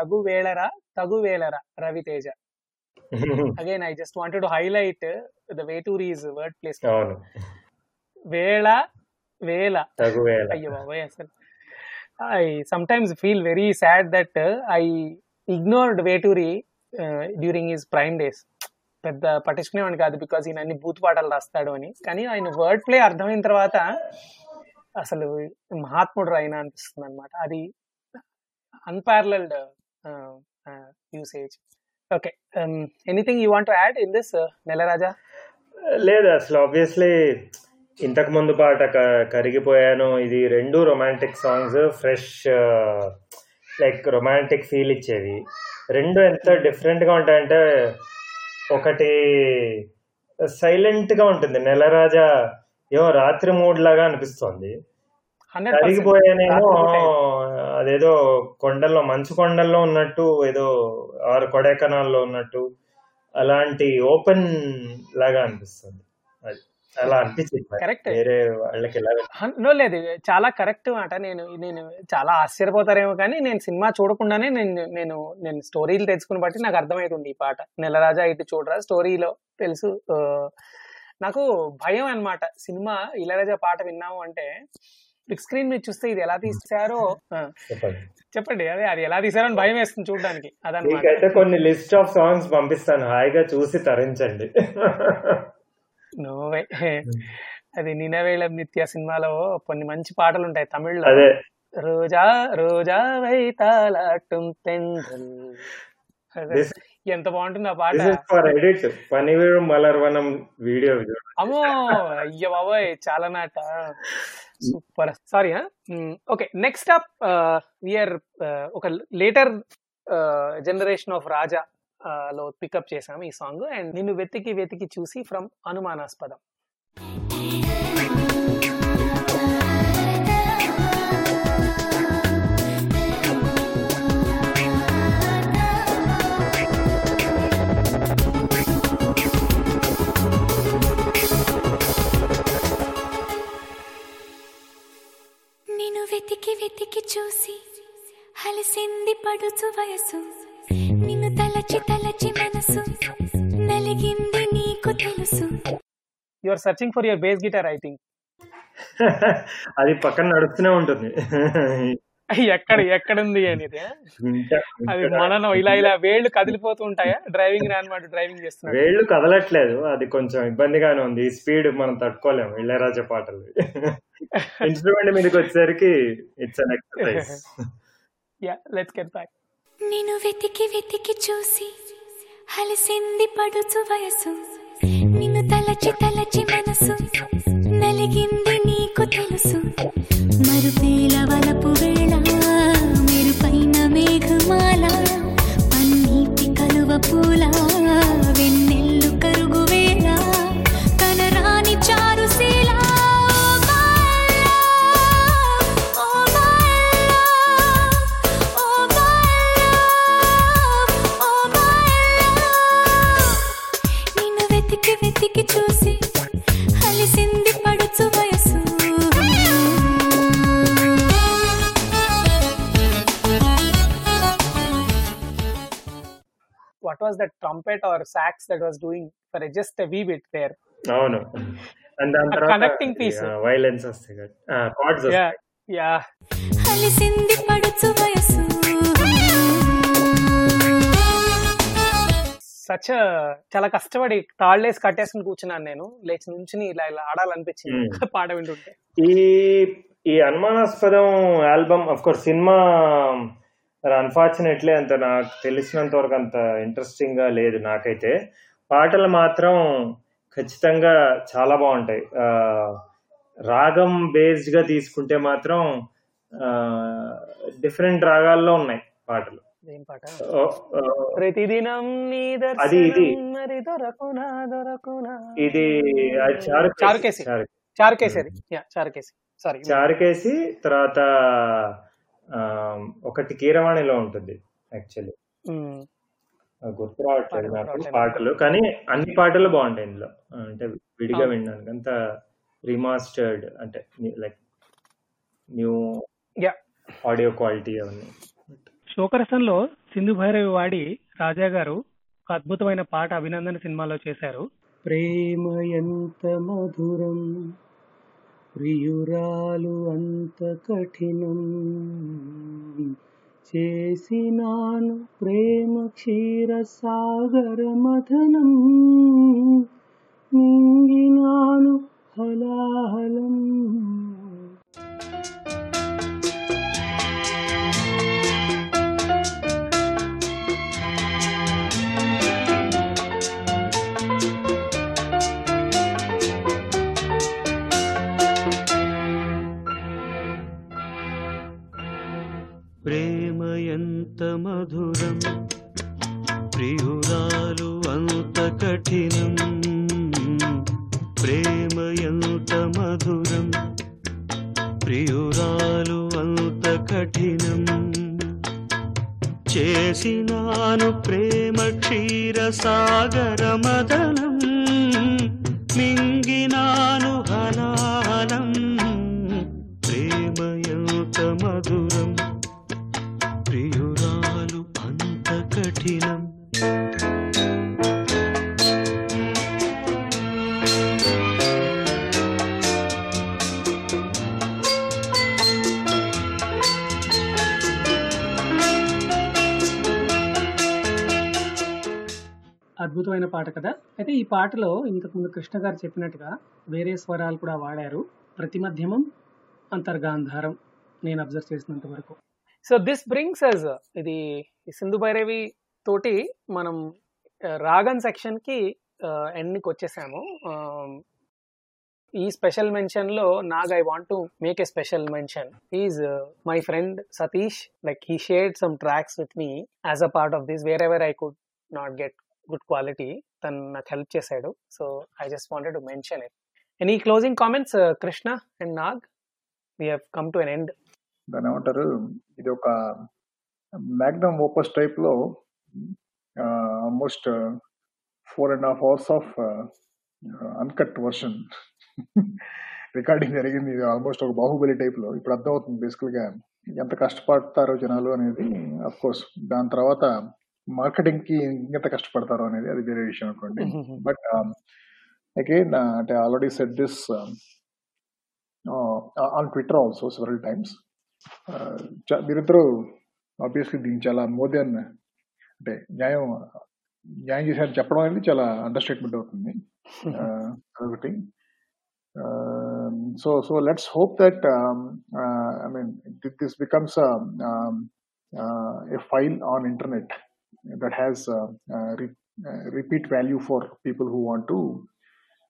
way తగు వేళరా తగు వేళరా Raviteja again I just wanted to highlight the Vetur is word plays వేళ. వేళ అయ్యో బాబాయ్ అసలు. I sometimes feel very sad that I ignored Veturi during his prime days పెద్ద పట్టించుకునేవాడిని కాదు బికాజ్ ఈయన అన్ని బూత్ పాటలు రాస్తాడు అని. కానీ ఆయన వర్డ్ ప్లే అర్థమైన తర్వాత అసలు మహాత్ముడు ఆయన అనిపిస్తుంది అనమాట అది unparalleled usage okay anything you want add in this నెలరాజా లేదు అసలు ఆబ్వియస్లీ ఇంతకు ముందు పాట కరిగిపోయాను. ఇది రెండు romantic songs fresh like romantic feel ఇచ్చేవి. రెండు ఎంత different గా ఉంటాయంటే ఒకటి సైలెంట్గా ఉంటుంది. నెలరాజా ఏమో రాత్రి మూడ్ లాగా అనిపిస్తోంది. కరిగిపోయానేమో అదేదో కొండల్లో మంచు కొండల్లో ఉన్నట్టు ఏదో ఆరు కొడైకెనాల్లో ఉన్నట్టు అలాంటి ఓపెన్ లాగా అనిపిస్తుంది. అది అలా అనిపించింది. వేరే వాళ్ళకి నో లేదు. చాలా కరెక్ట్ మాట. నేను నేను చాలా ఆశ్చర్యపోతారేమో కానీ నేను సినిమా చూడకుండానే నేను నేను నేను స్టోరీలు తెచ్చుకుని బట్టి నాకు అర్థమవుతుంది ఈ పాట. నెలరాజా ఇటు చూడరా? స్టోరీలో తెలుసు. నాకు భయం అన్నమాట. సినిమా ఇళరాజా పాట విన్నాము అంటే బిగ్ స్క్రీన్ మీద చూస్తే ఇది ఎలా తీశారో ఆ, చెప్పండి. అదే అది ఎలా తీశారో అని భయం వేస్తుంది చూడడానికి. అదనమాట. కొన్ని లిస్ట్ ఆఫ్ సాంగ్స్ పంపిస్తాను. హాయిగా చూసి తరించండి. నోవే అది నినవేళం నిత్య సినిమాలో కొన్ని మంచి పాటలు ఉంటాయి తమిళ్ళో. అదే. రోజా రోజా వైతాలాటం తెండ్రల్ ఎంత బాగుంటుంది ఆ పాట. ఎడిట్ పనివీరు మలర్వనం వీడియో. అమ్మో అయ్య బాబోయ్ చాలా నాట. Super sorry okay next up we are ఒక లేటర్ జనరేషన్ ఆఫ్ రాజా లో పికప్ చేసాము ఈ సాంగ్ అండ్ నిన్ను వెతికి వెతికి చూసి ఫ్రమ్ అనుమానాస్పదం. వెతికి వెతికి చూసి హలిసింది పడుచు వయసు. నిన్ను తలచి తలచి మనసు నలిగింది నీకు తెలుసు. You are searching for your bass guitar I think అది పక్కన నడుస్తూనే ఉంటుంది. ఎక్కడ ఎక్కడుంది అనేది? అది మననం ఇలా ఇలా వేళ్ళు కదిలిపోతూ ఉంటాయా? డ్రైవింగ్ రానమాట డ్రైవింగ్ చేస్తున్నాడు. వేళ్ళు కదలట్లేదు. అది కొంచెం ఇబ్బందిగానే ఉంది. ఈ స్పీడ్ మనం తట్టుకోలేము ఇళ్ళరాజా పాటలు ఇన్స్ట్రుమెంట్ మీదకి వచ్చేసరికి it's an exercise yeah let's get back నిన్ను వెతికి వెతికి చూసి హలిసింది పడుచు వయసు. నిన్ను తలచి తలచి మనసు. నలిగింది నీకు తెలుసు. మరుపేల వలపు వేళ pulang was that trumpet or sax that was doing for just wee bit there అవును. అండ్ దాని తర్వాత connecting piece. వైలెన్స్ వస్తాయి కార్డ్స్ వస్తాయి. యా. అలిసింది పడుచు వయసు సచ్ చాలా కష్టపడి తాళ్ళేసి కట్టేసుకుని కూర్చున్నాను నేను. లేచి నుంచుని ఇలా ఇలా ఆడాలనిపించింది. పాట వింటుంటే. ఈ ఈ అనుమానాస్పదం album of course cinema unfortunately అంత నాకు తెలిసినంత వరకు అంత ఇంట్రెస్టింగ్గా లేదు నాకైతే. పాటలు మాత్రం ఖచ్చితంగా చాలా బాగుంటాయి. ఆ, రాగం బేస్డ్గా తీసుకుంటే మాత్రం డిఫరెంట్ రాగాల్లో ఉన్నాయి పాటలు. ప్రతిదినం నీ అది ఇది. దర్శనం మరి దొరకునా దొరకునా? ఇది చారుకేసి. చారు చారుకేసేది యా చారుకేసి సారీ చారుకేసి తర్వాత ఒకటి కీరవాణిలో ఉంటుంది యాక్చువల్లీ గుర్తు రావట్లేదు నాకు. పాటలు. కానీ అన్ని పాటలు బాగుంటాయి ఇందులో. అంటే విడిగా అవును. వినడానికి అంత రిమాస్టర్డ్ అంటే like new yeah. Audio quality అవన్నీ. శోకరసంలో సింధు భైరవి వాడి రాజా గారు ఒక అద్భుతమైన పాట అభినందన సినిమాలో చేశారు. ప్రేమ ఎంత మధురం ప్రియురాలు అంత కఠినం. చేసినాను ప్రేమ క్షీర సాగర మథనం. మింగినాను హలాహలం. పాటలో ఇంతకు ముందు కృష్ణ గారు చెప్పినట్టుగా వేరే స్వరాలు కూడా వాడారు. ప్రతి మధ్యమం అంతర్గాంధారం నేను అబ్జర్వ్ చేసినంత వరకు. సో దిస్ బ్రింగ్స్ అస్ ఇది సింధు భైరవి తోటి మనం రాగన్ సెక్షన్కి ఎండ్కి వచ్చేసాము. ఈ special మెన్షన్లో Nag I want to make a special mention is my friend Satish like he shared some tracks with me as a part of this wherever I could not get good quality తను నాకు help చేశాడు. So I just wanted to mention it any closing comments Krishna and Nag we have come to an end దాని ఏమంటారు? ఇది ఒక magnum opus టైప్లో almost four and half hours of uncut version recording జరిగింది. ఇది almost ఒక బాహుబలి టైప్లో. ఇప్పుడు అర్థమవుతుంది బేసికల్గా ఎంత కష్టపడతారో జనాలు అనేది. అఫ్ కోర్స్ దాని తర్వాత మార్కెటింగ్కి ఎంత కష్టపడతారో అనేది అది వేరే విషయం అనుకోండి. బట్ అగైన్ అంటే already set this on Twitter also several times మీరిద్దరూ ఆబ్వియస్లీ దీన్ని చాలా మోర్ దెన్ అంటే న్యాయం న్యాయం చేశారని చెప్పడం అనేది చాలా అండర్ స్టేట్మెంట్ అవుతుంది అదొకటి so so let's hope that I mean this becomes a file on internet that has uh, uh, re- uh, repeat value for people who want to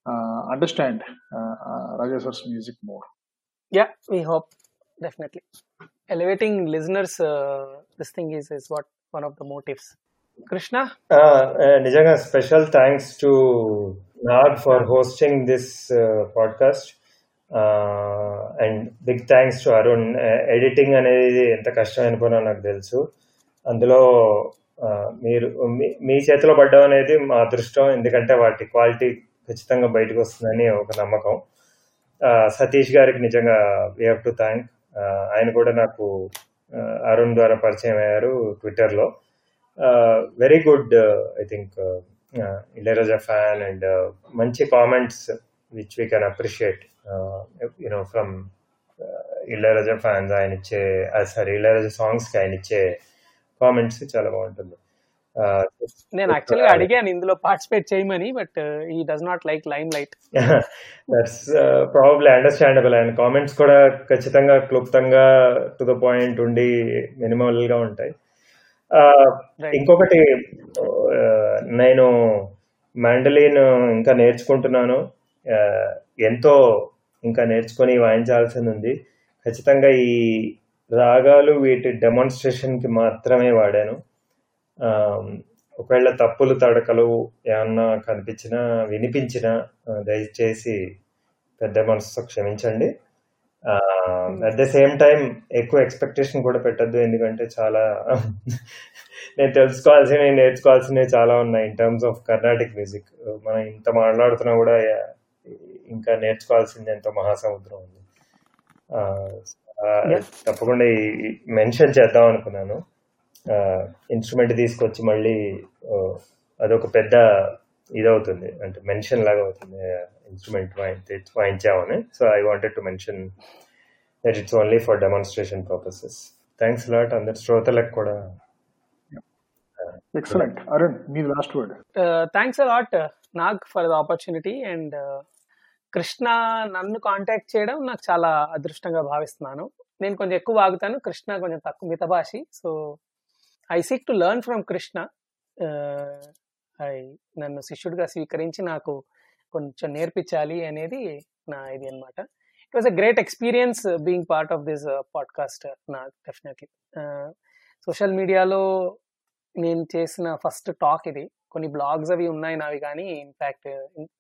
uh, understand uh, uh, Raja Sir's music more. Yeah, we hope definitely. Elevating listeners, uh, this thing is is what one of the motives. Krishna, ఆ, ఆ, నిజంగా special thanks to Nag for hosting this podcast and big thanks to Arun editing అనేది ఎంత కష్టమైన పనో నాకు తెలుసు అందులో ఆ, మీరు మీ- మీ చేతిలో పడ్డం అనేది మా అదృష్టం. ఎందుకంటే వాటి క్వాలిటీ ఖచ్చితంగా బయటకు వస్తుందని ఒక నమ్మకం. సతీష్ గారికి నిజంగా వీ హ్యావ్ టు థ్యాంక్ ఆయన కూడా నాకు అరుణ్ ద్వారా పరిచయం అయ్యారు ట్విట్టర్లో. Very good I think Ilaiyaraaja fan and మంచి comments which we can appreciate you know from Ilaiyaraaja fans ఆయన ఇచ్చే సారీ ఇళయరాజా సాంగ్స్కి ఆయన ఇచ్చే కామెంట్స్ చాలా బాగుంటుంది. నేను యాక్చువల్గా అడిగాను ఇందులో పార్టిసిపేట్ చేయమని but he does not like limelight that's probably understandable and comments కూడా ఖచ్చితంగా క్లుప్తంగా టు ద పాయింట్ ఉండి మినిమల్గా ఉంటాయి. ఇంకొకటి నేను మ్యాండలిన్ ఇంకా నేర్చుకుంటున్నాను. ఎంతో ఇంకా నేర్చుకొని వాయించాల్సింది ఉంది. ఖచ్చితంగా ఈ రాగాలు వీటి డెమాన్స్ట్రేషన్కి మాత్రమే వాడాను. ఒకవేళ తప్పులు తడకలు ఏమన్నా కనిపించినా వినిపించినా దయచేసి పెద్ద మనసుతో క్షమించండి. అట్ ద సేమ్ టైం ఎక్కువ ఎక్స్పెక్టేషన్ కూడా పెట్టద్దు ఎందుకంటే చాలా నేను తెలుసుకోవాల్సినవి నేర్చుకోవాల్సినవి చాలా ఉన్నాయి in terms of Carnatic music మనం ఇంత మాట్లాడుతున్నా కూడా ఇంకా నేర్చుకోవాల్సింది ఎంతో మహాసముద్రం ఉంది. తప్పకుండా మెన్షన్ చేద్దాం అనుకున్నాను. ఇన్స్ట్రుమెంట్ తీసుకొచ్చి మళ్ళీ అదొక పెద్ద ఇదవుతుంది. అంటే మెన్షన్ లాగా అవుతుంది instrument వాయించామని. So I wanted to mention that it's only for demonstration purposes thanks lot అందరి శ్రోతలకు కూడా. Excellent Arun me last word thanks a lot Nag for the opportunity and Krishna నన్ను కాంటాక్ట్ చేయడం నాకు చాలా అదృష్టంగా భావిస్తున్నాను. నేను కొంచెం ఎక్కువ ఆగుతాను. కృష్ణ కొంచెం తక్కువ మితభాషి. So I seek to learn from Krishna. I నన్ను శిష్యుడిగా స్వీకరించి నాకు కొంచెం నేర్పించాలి అనేది నా ఇది అనమాట it was a great experience being part of this podcast నా డెఫినెట్లీ సోషల్ మీడియాలో నేను చేసిన ఫస్ట్ టాక్ ఇది. కొన్ని బ్లాగ్స్ అవి ఉన్నాయి నావి కానీ in fact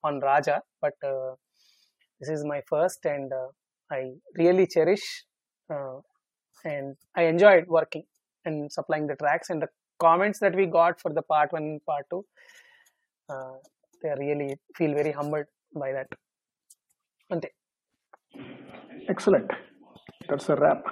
on Raja but this is my first and uh, i really cherish uh, and i enjoyed working and supplying the tracks and the comments that we got for the part one and part two. Uh, they really feel very humbled by that. Excellent. That's a wrap.